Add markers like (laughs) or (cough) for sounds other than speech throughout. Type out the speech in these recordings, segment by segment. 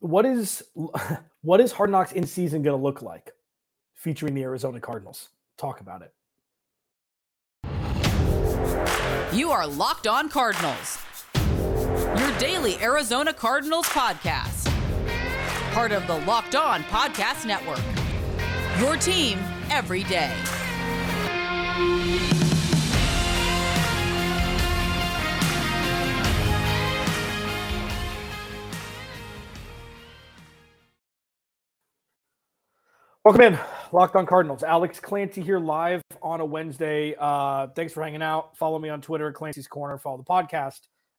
what is (laughs) what is Hard Knocks in season going to look like featuring the Arizona Cardinals? Talk about it. You are Locked On Cardinals. Your daily Arizona Cardinals podcast. Part of the Locked On Podcast Network. Your team every day. Welcome in, Locked On Cardinals. Alex Clancy here live on a Wednesday. Uh, thanks for hanging out. Follow me on Twitter, at Clancy's Corner. Follow the podcast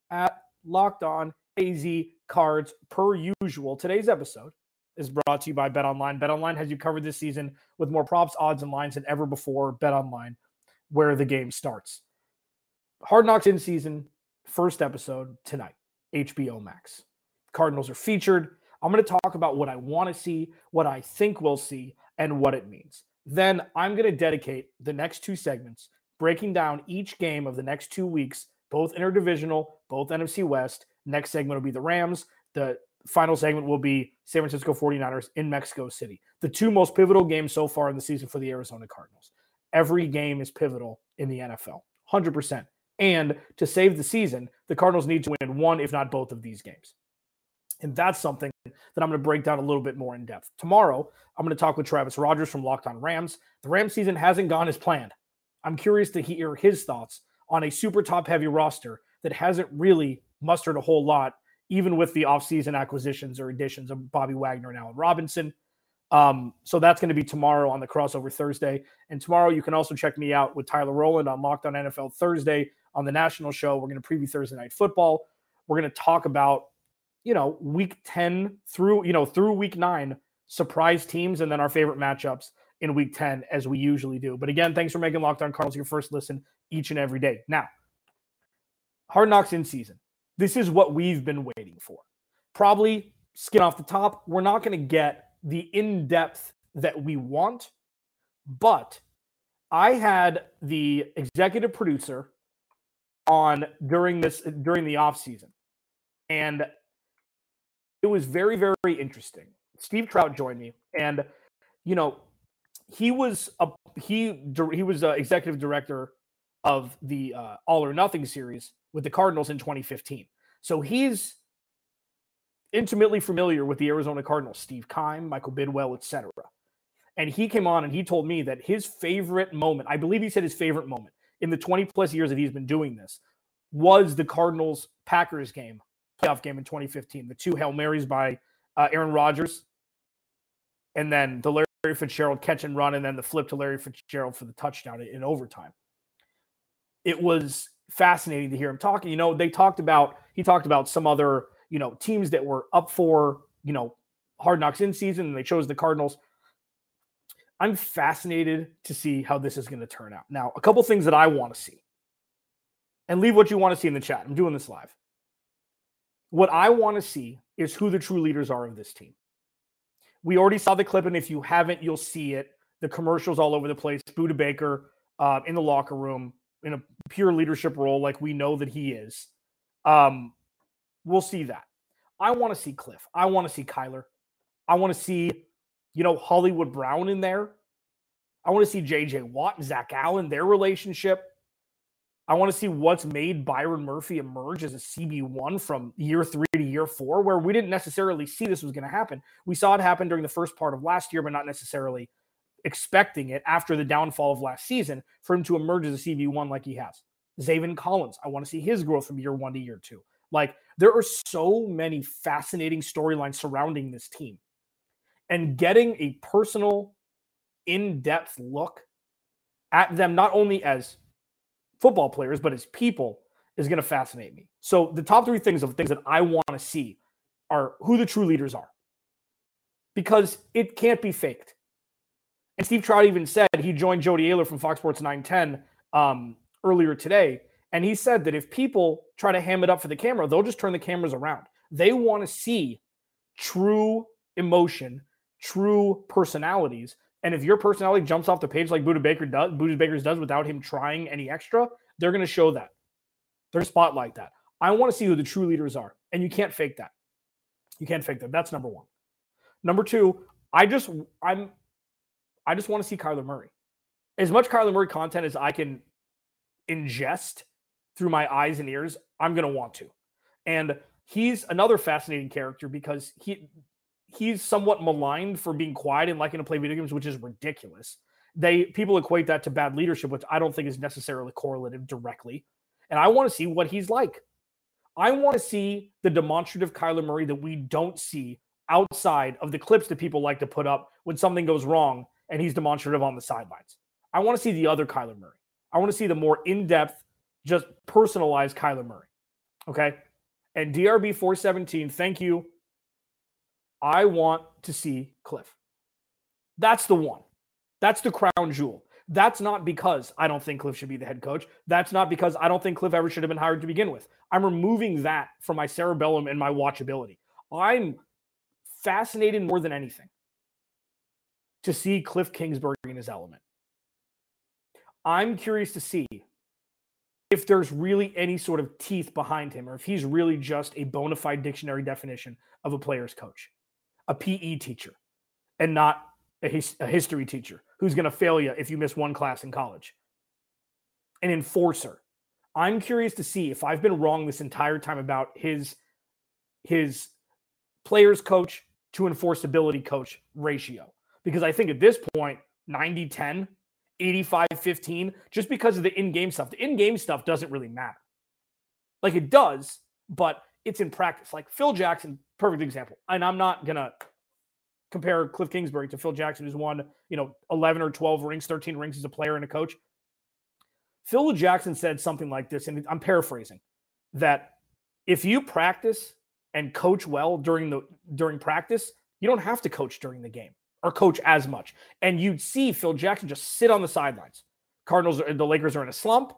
at Locked On AZ Cards per usual. Today's episode is brought to you by Bet Online. Bet Online has you covered this season with more props, odds, and lines than ever before. Bet Online, where the game starts. Hard Knocks in season, first episode tonight, HBO Max. Cardinals are featured. I'm going to talk about what I want to see, what I think we'll see, and what it means. Then I'm going to dedicate the next two segments breaking down each game of the next two weeks, both interdivisional, both NFC West. Next segment will be the Rams. The final segment will be San Francisco 49ers in Mexico City. The two most pivotal games so far in the season for the Arizona Cardinals. Every game is pivotal in the NFL, 100%. And to save the season, the Cardinals need to win one, if not both of these games. And that's something that I'm going to break down a little bit more in depth. Tomorrow, I'm going to talk with Travis Rogers from Locked On Rams. The Rams season hasn't gone as planned. I'm curious to hear his thoughts on a super top heavy roster that hasn't really mustered a whole lot, even with the offseason acquisitions or additions of Bobby Wagner and Allen Robinson. Um, so that's going to be tomorrow on the crossover Thursday. And tomorrow you can also check me out with Tyler Rowland on Locked On NFL Thursday on the national show. We're going to preview Thursday night football. We're going to talk about you know, week 10 through, you know, through week nine, surprise teams and then our favorite matchups in week 10 as we usually do. But again, thanks for making Locked On Cardinals your first listen each and every day. Now, Hard Knocks in season. This is what we've been waiting for. Probably skin off the top. We're not going to get the in depth that we want, but I had the executive producer on during this during the off season, and it was very, very interesting. Steve Trout joined me, and you know, he was a he he was executive director of the uh, All or Nothing series with the Cardinals in 2015. So he's intimately familiar with the Arizona Cardinals, Steve Keim, Michael Bidwill, etc. And he came on and he told me that his favorite moment, I believe he said his favorite moment in the 20 plus years that he's been doing this, was the Cardinals Packers game playoff game in 2015. The two Hail Marys by uh, Aaron Rodgers, and then the Larry Fitzgerald catch and run, and then the flip to Larry Fitzgerald for the touchdown in overtime. It was fascinating to hear him talking. You know, they talked about he talked about some other you know teams that were up for you know hard knocks in season, and they chose the Cardinals. I'm fascinated to see how this is going to turn out. Now, a couple things that I want to see, and leave what you want to see in the chat. I'm doing this live. What I want to see is who the true leaders are of this team. We already saw the clip, and if you haven't, you'll see it. The commercials all over the place. Budda Baker uh, in the locker room in a pure leadership role, like we know that he is. Um, we'll see that. I want to see Cliff. I want to see Kyler. I want to see, you know, Hollywood Brown in there. I want to see JJ Watt and Zach Allen, their relationship. I want to see what's made Byron Murphy emerge as a CB1 from year three to year four, where we didn't necessarily see this was going to happen. We saw it happen during the first part of last year, but not necessarily expecting it after the downfall of last season for him to emerge as a CB1 like he has. Zaven Collins, I want to see his growth from year one to year two. Like there are so many fascinating storylines surrounding this team. And getting a personal, in depth look at them, not only as football players, but as people is going to fascinate me. So the top three things of things that I want to see are who the true leaders are. Because it can't be faked. And Steve Trout even said he joined Jody Ayler from Fox Sports 910 um, earlier today. And he said that if people try to ham it up for the camera, they'll just turn the cameras around. They want to see true emotion, true personalities and if your personality jumps off the page like Budda Baker does, Budda Baker's does without him trying any extra, they're going to show that. They're spotlight that. I want to see who the true leaders are, and you can't fake that. You can't fake that. That's number one. Number two, I just I'm I just want to see Kyler Murray. As much Kyler Murray content as I can ingest through my eyes and ears, I'm gonna want to. And he's another fascinating character because he he's somewhat maligned for being quiet and liking to play video games, which is ridiculous. They people equate that to bad leadership, which I don't think is necessarily correlative directly. And I want to see what he's like. I want to see the demonstrative Kyler Murray that we don't see outside of the clips that people like to put up when something goes wrong and he's demonstrative on the sidelines. I want to see the other Kyler Murray. I want to see the more in depth, just personalized Kyler Murray. Okay. And DRB 417, thank you. I want to see Cliff. That's the one. That's the crown jewel. That's not because I don't think Cliff should be the head coach. That's not because I don't think Cliff ever should have been hired to begin with. I'm removing that from my cerebellum and my watchability. I'm fascinated more than anything to see Cliff Kingsbury in his element. I'm curious to see if there's really any sort of teeth behind him or if he's really just a bona fide dictionary definition of a player's coach, a PE teacher, and not a, his, a history teacher who's going to fail you if you miss one class in college, an enforcer. I'm curious to see if I've been wrong this entire time about his his players coach to enforceability coach ratio because I think at this point 90 10 85 15 just because of the in-game stuff. The in-game stuff doesn't really matter. Like it does, but it's in practice. Like Phil Jackson, perfect example. And I'm not to compare Cliff Kingsbury to Phil Jackson, who's won, you know, 11 or 12 rings, 13 rings as a player and a coach. Phil Jackson said something like this, and I'm paraphrasing, that if you practice and coach well during the during practice, you don't have to coach during the game or coach as much. And you'd see Phil Jackson just sit on the sidelines. Cardinals, the Lakers are in a slump.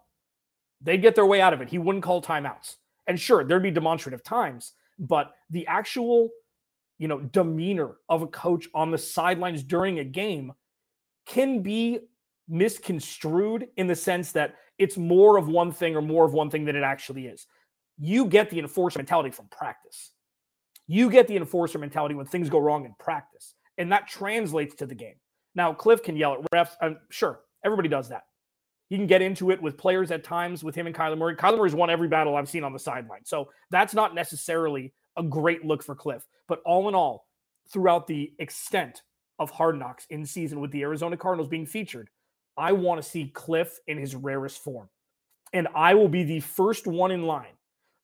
They'd get their way out of it. He wouldn't call timeouts. And sure, there'd be demonstrative times, but the actual you know, demeanor of a coach on the sidelines during a game can be misconstrued in the sense that it's more of one thing or more of one thing than it actually is. You get the enforcer mentality from practice. You get the enforcer mentality when things go wrong in practice, and that translates to the game. Now, Cliff can yell at refs. I'm sure everybody does that. He can get into it with players at times with him and Kyler Murray. Kyler Murray's won every battle I've seen on the sideline. So that's not necessarily a great look for Cliff. But all in all, throughout the extent of Hard Knocks in season with the Arizona Cardinals being featured, I want to see Cliff in his rarest form. And I will be the first one in line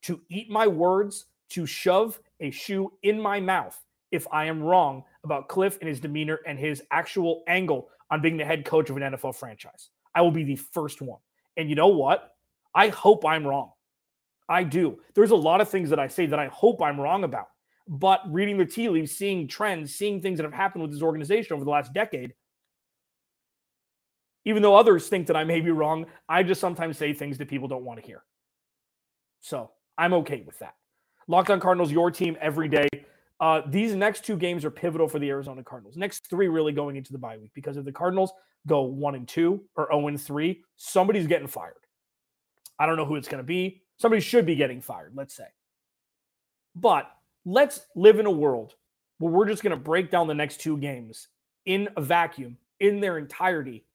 to eat my words, to shove a shoe in my mouth if I am wrong about Cliff and his demeanor and his actual angle on being the head coach of an NFL franchise. I will be the first one. And you know what? I hope I'm wrong. I do. There's a lot of things that I say that I hope I'm wrong about. But reading the tea leaves, seeing trends, seeing things that have happened with this organization over the last decade, even though others think that I may be wrong, I just sometimes say things that people don't want to hear. So I'm okay with that. Locked on Cardinals, your team every day. Uh, these next two games are pivotal for the Arizona Cardinals. Next three really going into the bye week because if the Cardinals go one and two or 0 and three, somebody's getting fired. I don't know who it's going to be. Somebody should be getting fired, let's say. But let's live in a world where we're just going to break down the next two games in a vacuum, in their entirety,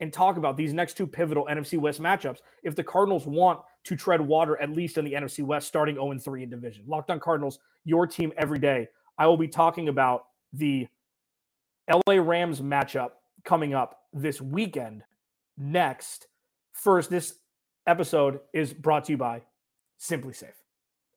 and talk about these next two pivotal NFC West matchups if the Cardinals want to tread water, at least in the NFC West, starting 0 3 in division. Locked on Cardinals, your team every day. I will be talking about the LA Rams matchup coming up this weekend next. First, this episode is brought to you by SimpliSafe.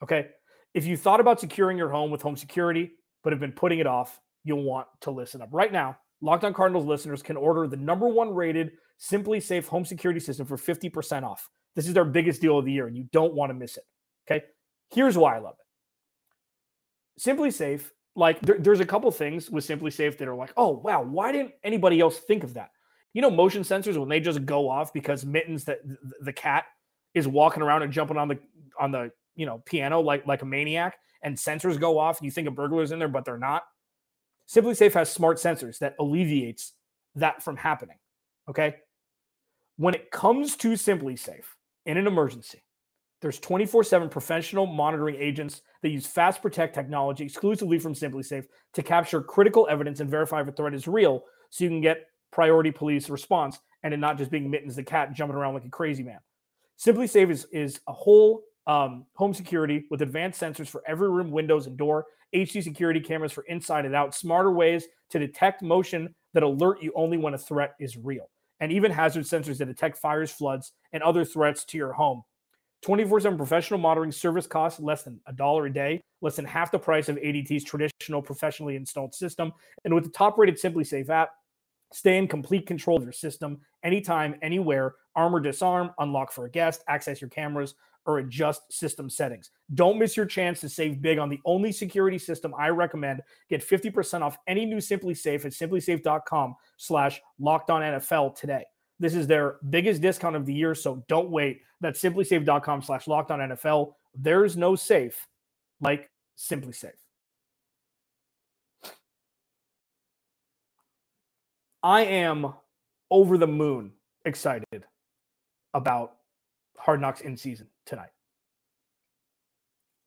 Okay. If you thought about securing your home with home security, but have been putting it off, you'll want to listen up. Right now, Locked on Cardinals listeners can order the number one rated SimpliSafe home security system for 50% off. This is their biggest deal of the year, and you don't want to miss it. Okay. Here's why I love it SimpliSafe, like, there, there's a couple things with Simply Safe that are like, oh, wow, why didn't anybody else think of that? You know, motion sensors when they just go off because Mittens, that the cat, is walking around and jumping on the on the you know piano like like a maniac, and sensors go off, and you think a burglar's in there, but they're not. SimpliSafe has smart sensors that alleviates that from happening. Okay. When it comes to SimpliSafe in an emergency, There's 24/7 professional monitoring agents that use Fast Protect technology exclusively from SimpliSafe to capture critical evidence and verify if a threat is real, so you can get priority police response and it not just being Mittens the cat jumping around like a crazy man. SimpliSafe is is a whole um, home security with advanced sensors for every room, windows, and door, HD security cameras for inside and out, smarter ways to detect motion that alert you only when a threat is real, and even hazard sensors that detect fires, floods, and other threats to your home. 24 7 professional monitoring service costs less than a dollar a day, less than half the price of ADT's traditional professionally installed system. And with the top rated SimpliSafe app, stay in complete control of your system anytime, anywhere, arm or disarm, unlock for a guest, access your cameras, or adjust system settings. Don't miss your chance to save big on the only security system I recommend. Get 50% off any new SimpliSafe at simplisafe.com slash locked on NFL today. This is their biggest discount of the year, so don't wait. That's simplisafe.com slash locked on NFL. There's no safe like SimpliSafe. I am over the moon excited about Hard Knocks in season tonight.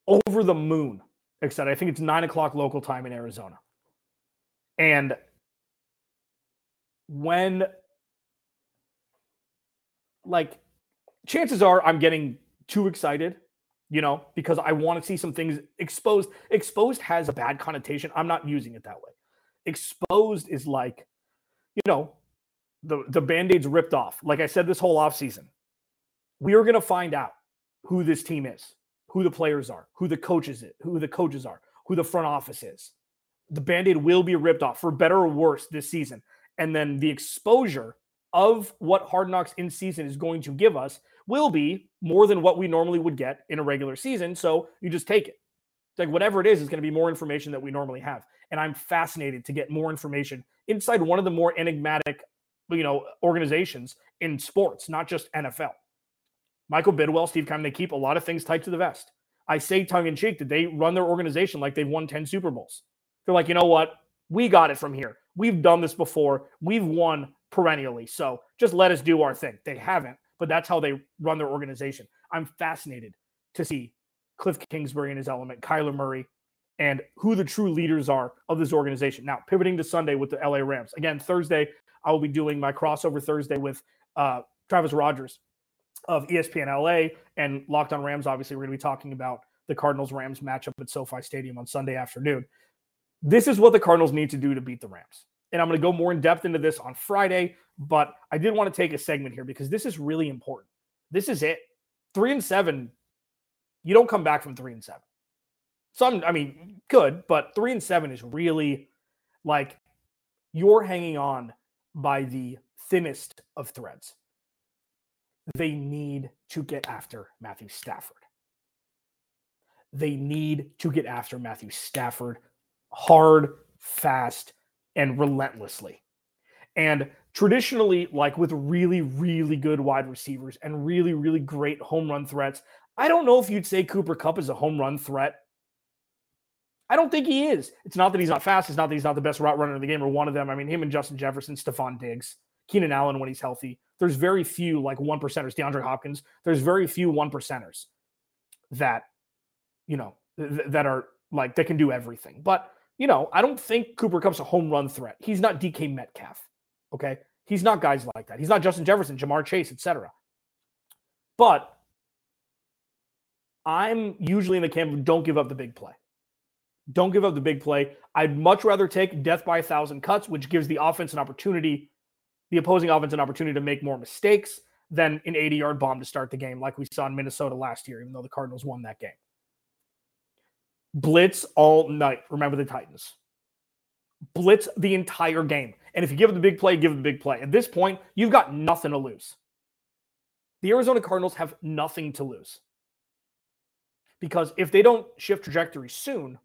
Over the moon excited. I think it's nine o'clock local time in Arizona. And when like chances are I'm getting too excited, you know, because I want to see some things exposed. Exposed has a bad connotation. I'm not using it that way. Exposed is like, you know, the the band-aids ripped off. Like I said this whole offseason. We are going to find out who this team is, who the players are, who the coaches is, who the coaches are, who the front office is. The band-aid will be ripped off for better or worse this season. And then the exposure of what Hard Knocks in season is going to give us will be more than what we normally would get in a regular season. So you just take it. Like whatever it is, is going to be more information that we normally have. And I'm fascinated to get more information inside one of the more enigmatic, you know, organizations in sports, not just NFL. Michael Bidwill, Steve Keim, they keep a lot of things tight to the vest. I say tongue in cheek that they run their organization like they've won 10 Super Bowls. They're like, you know what? We got it from here. We've done this before. We've won perennially. So just let us do our thing. They haven't, but that's how they run their organization. I'm fascinated to see Cliff Kingsbury in his element, Kyler Murray, and who the true leaders are of this organization. Now, pivoting to Sunday with the LA Rams. Again, Thursday, I will be doing my crossover Thursday with uh, Travis Rogers of ESPN LA and Locked on Rams. Obviously, we're going to be talking about the Cardinals Rams matchup at SoFi Stadium on Sunday afternoon. This is what the Cardinals need to do to beat the Rams and I'm going to go more in depth into this on Friday. But I did want to take a segment here because this is really important. This is it. Three and seven, you don't come back from three and seven. Some, I mean, good, but three and seven is really like you're hanging on by the thinnest of threads. They need to get after Matthew Stafford. They need to get after Matthew Stafford hard, fast, and relentlessly. And traditionally, like with really, really good wide receivers and really, really great home run threats, I don't know if you'd say Cooper Kupp is a home run threat. I don't think he is. It's not that he's not fast. It's not that he's not the best route runner in the game or one of them. I mean, him and Justin Jefferson, Stefon Diggs, Keenan Allen when he's healthy. There's very few like one percenters. DeAndre Hopkins. There's very few one percenters that, you know, th- that are like that can do everything. But you know, I don't think Cooper Kupp's a home run threat. He's not DK Metcalf. Okay. He's not guys like that. He's not Justin Jefferson, Ja'Marr Chase, etc. But I'm usually in the camp of don't give up the big play. Don't give up the big play. I'd much rather take death by a thousand cuts, which gives the offense an opportunity, the opposing offense an opportunity to make more mistakes than an 80 yard bomb to start the game, like we saw in Minnesota last year, even though the Cardinals won that game blitz all night. Remember the Titans. Blitz the entire game. And if you give them the big play, give them the big play. At this point, you've got nothing to lose. The Arizona Cardinals have nothing to lose. Because if they don't shift trajectory soon,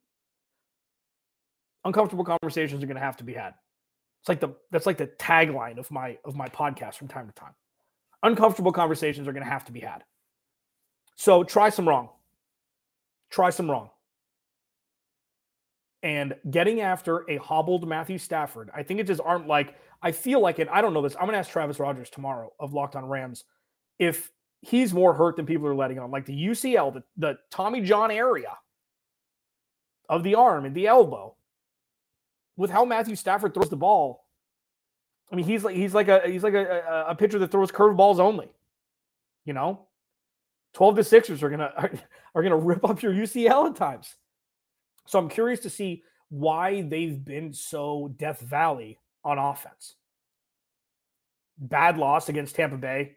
uncomfortable conversations are going to have to be had. It's like the that's like the tagline of my of my podcast from time to time. Uncomfortable conversations are going to have to be had. So try some wrong. Try some wrong and getting after a hobbled Matthew Stafford. I think it just aren't like I feel like it. I don't know this. I'm gonna ask Travis Rogers tomorrow of Locked On Rams if he's more hurt than people are letting on. Like the UCL, the, the Tommy John area of the arm and the elbow, with how Matthew Stafford throws the ball. I mean, he's like he's like a he's like a, a, pitcher that throws curveballs only. You know, twelve to sixers are gonna are, are gonna rip up your UCL at times. So I'm curious to see why they've been so Death Valley on offense. Bad loss against Tampa Bay,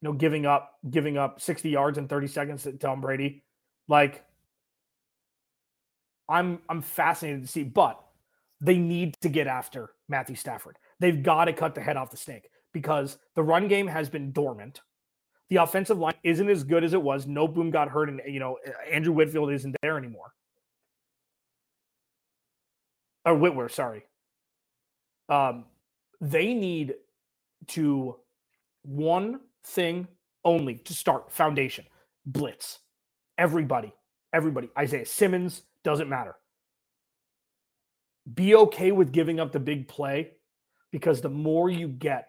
you know, giving up giving up 60 yards in 30 seconds to Tom Brady. Like I'm I'm fascinated to see, but they need to get after Matthew Stafford. They've got to cut the head off the snake because the run game has been dormant. The offensive line isn't as good as it was. Noteboom got hurt, and you know Andrew Whitfield isn't there anymore. Or Whitworth, sorry. Um, they need to one thing only to start foundation blitz. Everybody, everybody. Isaiah Simmons doesn't matter. Be okay with giving up the big play because the more you get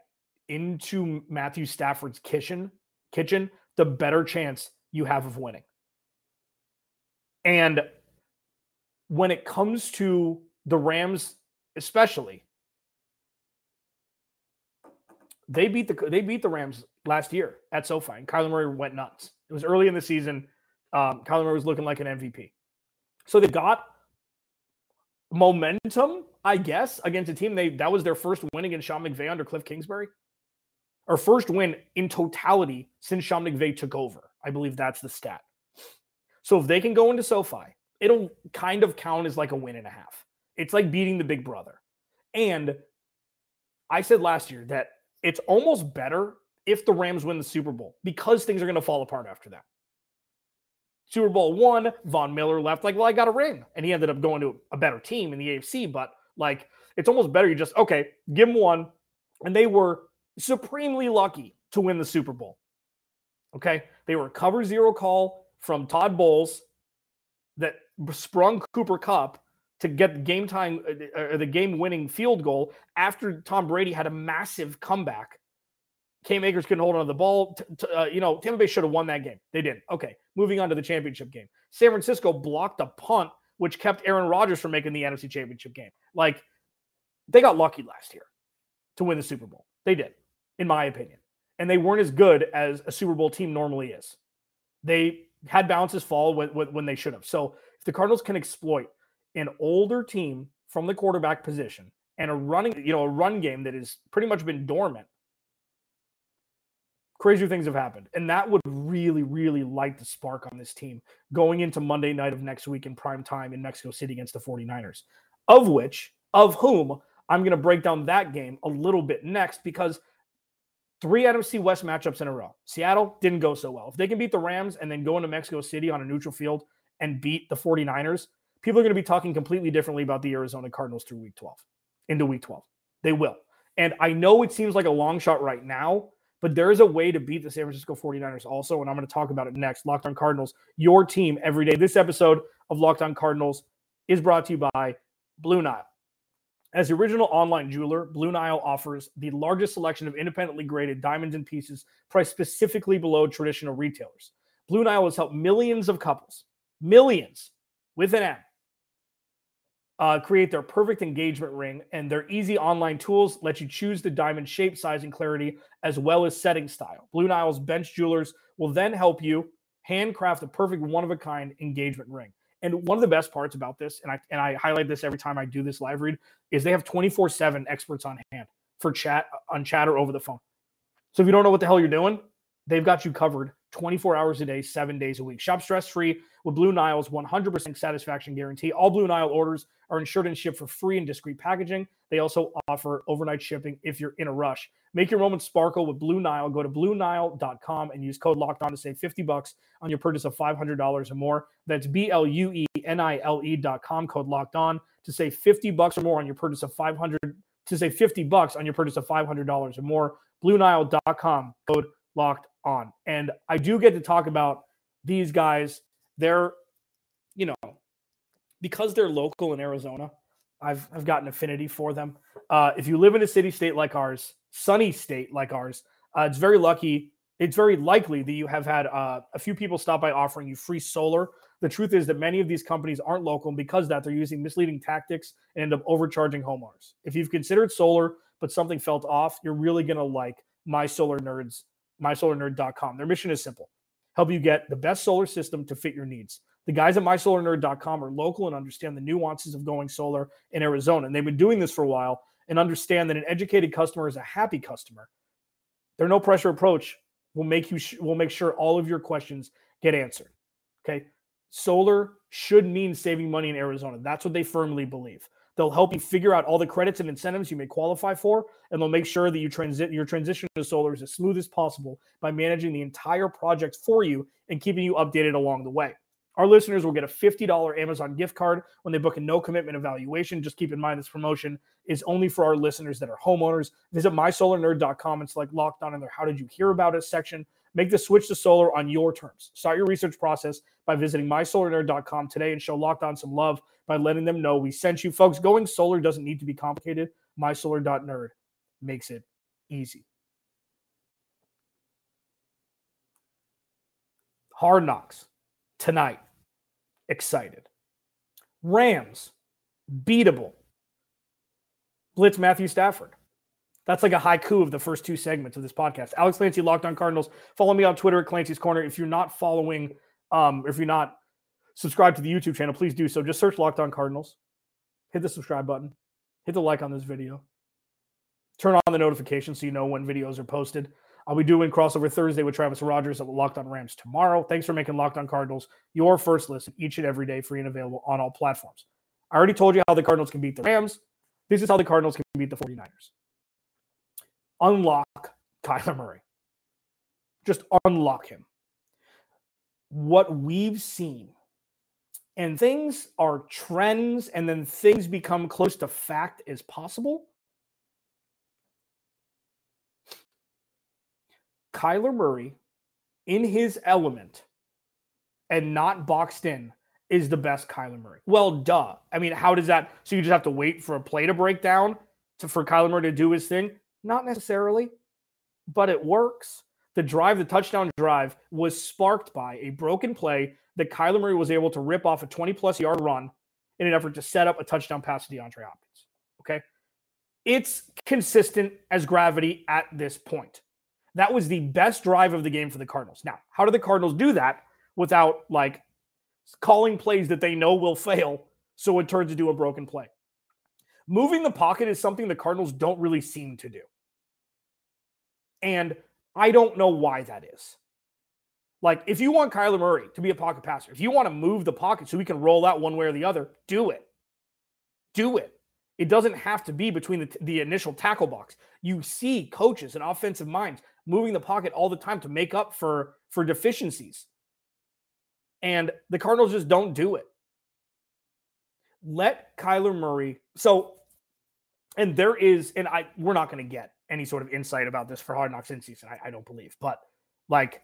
into Matthew Stafford's kitchen, kitchen, the better chance you have of winning. And when it comes to the Rams, especially, they beat the they beat the Rams last year at SoFi, and Kyler Murray went nuts. It was early in the season. Um, Kyler Murray was looking like an MVP. So they got momentum, I guess, against a team. They that was their first win against Sean McVay under Cliff Kingsbury, or first win in totality since Sean McVay took over. I believe that's the stat. So if they can go into SoFi, it'll kind of count as like a win and a half. It's like beating the big brother. And I said last year that it's almost better if the Rams win the Super Bowl because things are going to fall apart after that. Super Bowl won, Von Miller left. Like, well, I got a ring. And he ended up going to a better team in the AFC. But like, it's almost better you just, okay, give him one. And they were supremely lucky to win the Super Bowl. Okay. They were a cover zero call from Todd Bowles that sprung Cooper Kupp to get the game time uh, or the game winning field goal after Tom Brady had a massive comeback Cam Akers couldn't hold on to the ball. T- t- uh, you know, Tampa Bay should have won that game. They didn't. Okay, moving on to the championship game. San Francisco blocked a punt, which kept Aaron Rodgers from making the NFC championship game. Like, they got lucky last year to win the Super Bowl. They did, in my opinion. And they weren't as good as a Super Bowl team normally is. They had bounces fall when, when they should have. So if the Cardinals can exploit an older team from the quarterback position and a running, you know, a run game that has pretty much been dormant crazier things have happened. And that would really, really light the spark on this team going into Monday night of next week in prime time in Mexico City against the 49ers, of which, of whom I'm going to break down that game a little bit next because three NFC West matchups in a row. Seattle didn't go so well. If they can beat the Rams and then go into Mexico City on a neutral field and beat the 49ers, people are going to be talking completely differently about the Arizona Cardinals through week 12, into week 12. They will. And I know it seems like a long shot right now, but there is a way to beat the San Francisco 49ers also, and I'm going to talk about it next. Locked on Cardinals, your team every day. This episode of Locked on Cardinals is brought to you by Blue Nile. As the original online jeweler, Blue Nile offers the largest selection of independently graded diamonds and pieces priced specifically below traditional retailers. Blue Nile has helped millions of couples, millions with an M, uh, create their perfect engagement ring, and their easy online tools let you choose the diamond shape, size, and clarity, as well as setting style. Blue Nile's bench jewelers will then help you handcraft a perfect one of a kind engagement ring. And one of the best parts about this, and I and I highlight this every time I do this live read, is they have 24-7 experts on hand for chat on chat or over the phone. So if you don't know what the hell you're doing, they've got you covered 24 hours a day, seven days a week. Shop stress free with Blue Nile's 100% satisfaction guarantee. All Blue Nile orders are insured and shipped for free in discreet packaging. They also offer overnight shipping if you're in a rush. Make your moment sparkle with Blue Nile. Go to BlueNile.com and use code Locked On to save 50 bucks on your purchase of $500 or more. That's B L U E N I L E.com, code Locked On to save 50 bucks or more on your purchase of 500 to save 50 bucks on your purchase of $500 or more. BlueNile.com, code Locked On. And I do get to talk about these guys. They're, you know, because they're local in Arizona, I've, I've got an affinity for them. Uh, if you live in a city state like ours, sunny state like ours, uh, it's very lucky. it's very likely that you have had uh, a few people stop by offering you free solar. The truth is that many of these companies aren't local, and because that, they're using misleading tactics and end up overcharging homeowners. If you've considered solar but something felt off, you're really going to like My Solar Nerds, mysolarnerd.com. Their mission is simple help you get the best solar system to fit your needs. The guys at mysolarnerd.com are local and understand the nuances of going solar in Arizona. And they've been doing this for a while and understand that an educated customer is a happy customer. Their no pressure approach will make you sh- will make sure all of your questions get answered. Okay? Solar should mean saving money in Arizona. That's what they firmly believe. They'll help you figure out all the credits and incentives you may qualify for, and they'll make sure that you transit your transition to solar is as smooth as possible by managing the entire project for you and keeping you updated along the way. Our listeners will get a $50 Amazon gift card when they book a no commitment evaluation. Just keep in mind this promotion is only for our listeners that are homeowners. Visit mysolarnerd.com and select locked on in their How Did You Hear About Us section. Make the switch to solar on your terms. Start your research process by visiting mysolarnerd.com today and show locked on some love by letting them know we sent you. Folks, going solar doesn't need to be complicated. Mysolar.nerd makes it easy. Hard knocks tonight. Excited. Rams, beatable. Blitz Matthew Stafford. That's like a haiku of the first two segments of this podcast. Alex Clancy, Locked On Cardinals. Follow me on Twitter at Clancy's Corner. If you're not following, um, if you're not subscribed to the YouTube channel, please do so. Just search Locked On Cardinals. Hit the subscribe button. Hit the like on this video. Turn on the notifications so you know when videos are posted. I'll be doing crossover Thursday with Travis Rogers at Locked On Rams tomorrow. Thanks for making Locked On Cardinals your first listen each and every day, free and available on all platforms. I already told you how the Cardinals can beat the Rams. This is how the Cardinals can beat the 49ers. Unlock Kyler Murray. Just unlock him. What we've seen, and things are trends, and then things become close to fact as possible Kyler Murray in his element and not boxed in is the best Kyler Murray. Well, duh. I mean, how does that? So you just have to wait for a play to break down to, for Kyler Murray to do his thing? Not necessarily, but it works. The drive, the touchdown drive, was sparked by a broken play that Kyler Murray was able to rip off a 20 plus yard run in an effort to set up a touchdown pass to DeAndre Hopkins. Okay. It's consistent as gravity at this point. That was the best drive of the game for the Cardinals. Now, how do the Cardinals do that without like calling plays that they know will fail so it turns into a broken play? Moving the pocket is something the Cardinals don't really seem to do. And I don't know why that is. Like, if you want Kyler Murray to be a pocket passer, if you want to move the pocket so he can roll out one way or the other, do it. Do it. It doesn't have to be between the, the initial tackle box. You see coaches and offensive minds moving the pocket all the time to make up for for deficiencies. And the Cardinals just don't do it. Let Kyler Murray. So, and there is, and I we're not going to get any sort of insight about this for Hard Knocks in season. I, I don't believe, but like,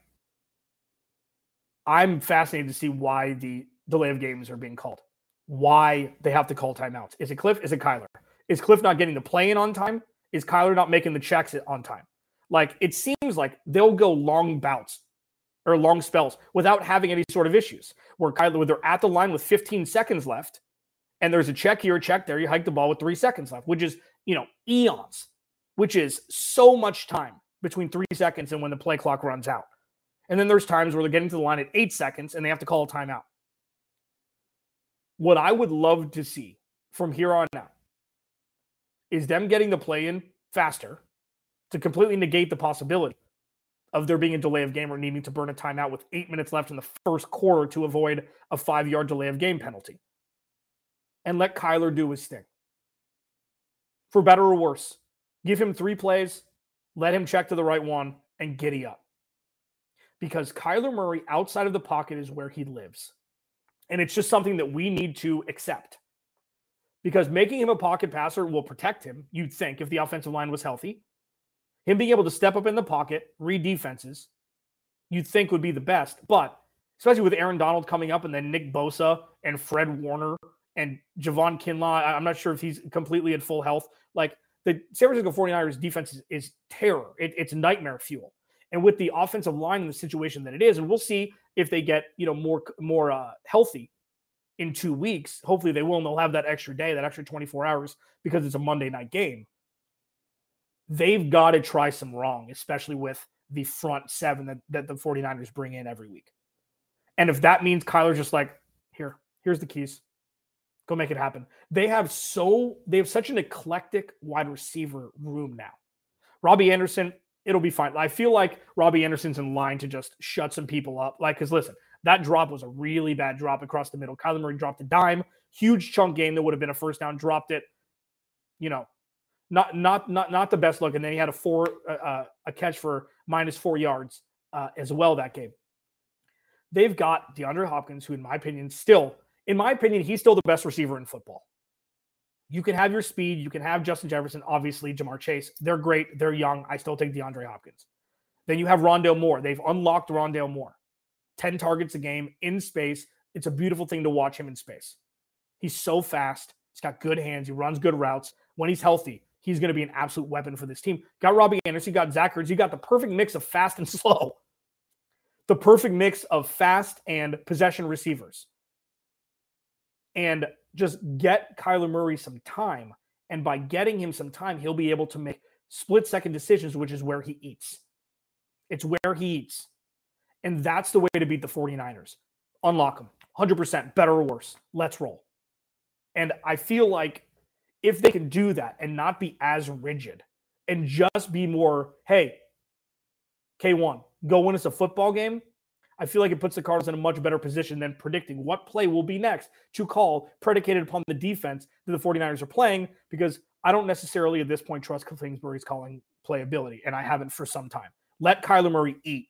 I'm fascinated to see why the delay of games are being called. Why they have to call timeouts? Is it Cliff? Is it Kyler? Is Cliff not getting the play in on time? Is Kyler not making the checks on time? Like it seems like they'll go long bouts or long spells without having any sort of issues. Where Kyler, where they're at the line with 15 seconds left, and there's a check here, a check there, you hike the ball with three seconds left, which is you know eons, which is so much time between three seconds and when the play clock runs out. And then there's times where they're getting to the line at eight seconds and they have to call a timeout. What I would love to see from here on out is them getting the play in faster to completely negate the possibility of there being a delay of game or needing to burn a timeout with eight minutes left in the first quarter to avoid a five yard delay of game penalty. And let Kyler do his thing. For better or worse, give him three plays, let him check to the right one, and giddy up. Because Kyler Murray outside of the pocket is where he lives. And it's just something that we need to accept. Because making him a pocket passer will protect him, you'd think, if the offensive line was healthy him being able to step up in the pocket, read defenses, you'd think would be the best. But especially with Aaron Donald coming up and then Nick Bosa and Fred Warner and Javon Kinlaw, I'm not sure if he's completely at full health. Like the San Francisco 49ers defense is, is terror. It, it's nightmare fuel. And with the offensive line in the situation that it is, and we'll see if they get you know more more uh, healthy in two weeks. Hopefully they will, and they'll have that extra day, that extra 24 hours because it's a Monday night game. They've got to try some wrong, especially with the front seven that, that the 49ers bring in every week. And if that means Kyler's just like, here, here's the keys. Go make it happen. They have so they have such an eclectic wide receiver room now. Robbie Anderson, it'll be fine. I feel like Robbie Anderson's in line to just shut some people up. Like, because listen, that drop was a really bad drop across the middle. Kyler Murray dropped a dime, huge chunk game that would have been a first down, dropped it. You know, not not not not the best look. And then he had a four uh, uh a catch for minus four yards uh, as well that game. They've got DeAndre Hopkins, who in my opinion still, in my opinion, he's still the best receiver in football. You can have your speed, you can have Justin Jefferson, obviously Ja'Marr Chase. They're great, they're young. I still take DeAndre Hopkins. Then you have Rondale Moore. They've unlocked Rondale Moore. 10 targets a game in space. It's a beautiful thing to watch him in space. He's so fast. He's got good hands. He runs good routes. When he's healthy, he's going to be an absolute weapon for this team. Got Robbie Anderson, you got Zach Ertz. You got the perfect mix of fast and (laughs) slow. The perfect mix of fast and possession receivers. And just get Kyler Murray some time. And by getting him some time, he'll be able to make split second decisions, which is where he eats. It's where he eats. And that's the way to beat the 49ers. Unlock them 100%, better or worse. Let's roll. And I feel like if they can do that and not be as rigid and just be more, hey, K1, go win us a football game. I feel like it puts the Cardinals in a much better position than predicting what play will be next to call predicated upon the defense that the 49ers are playing because I don't necessarily at this point trust Kingsbury's calling playability, and I haven't for some time. Let Kyler Murray eat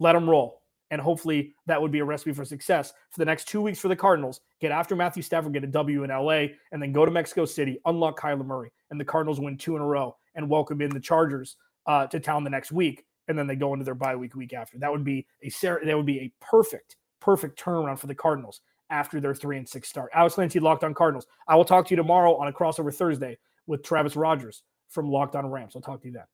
let him roll. And hopefully that would be a recipe for success for the next two weeks for the Cardinals. Get after Matthew Stafford, get a W in LA, and then go to Mexico City, unlock Kyler Murray, and the Cardinals win two in a row and welcome in the Chargers uh, to town the next week, and then they go into their bye week week after. That would be a that would be a perfect perfect turnaround for the Cardinals after their three and six start. Alex Clancy, Locked On Cardinals. I will talk to you tomorrow on a crossover Thursday with Travis Rogers from Locked On Rams. I'll talk to you then.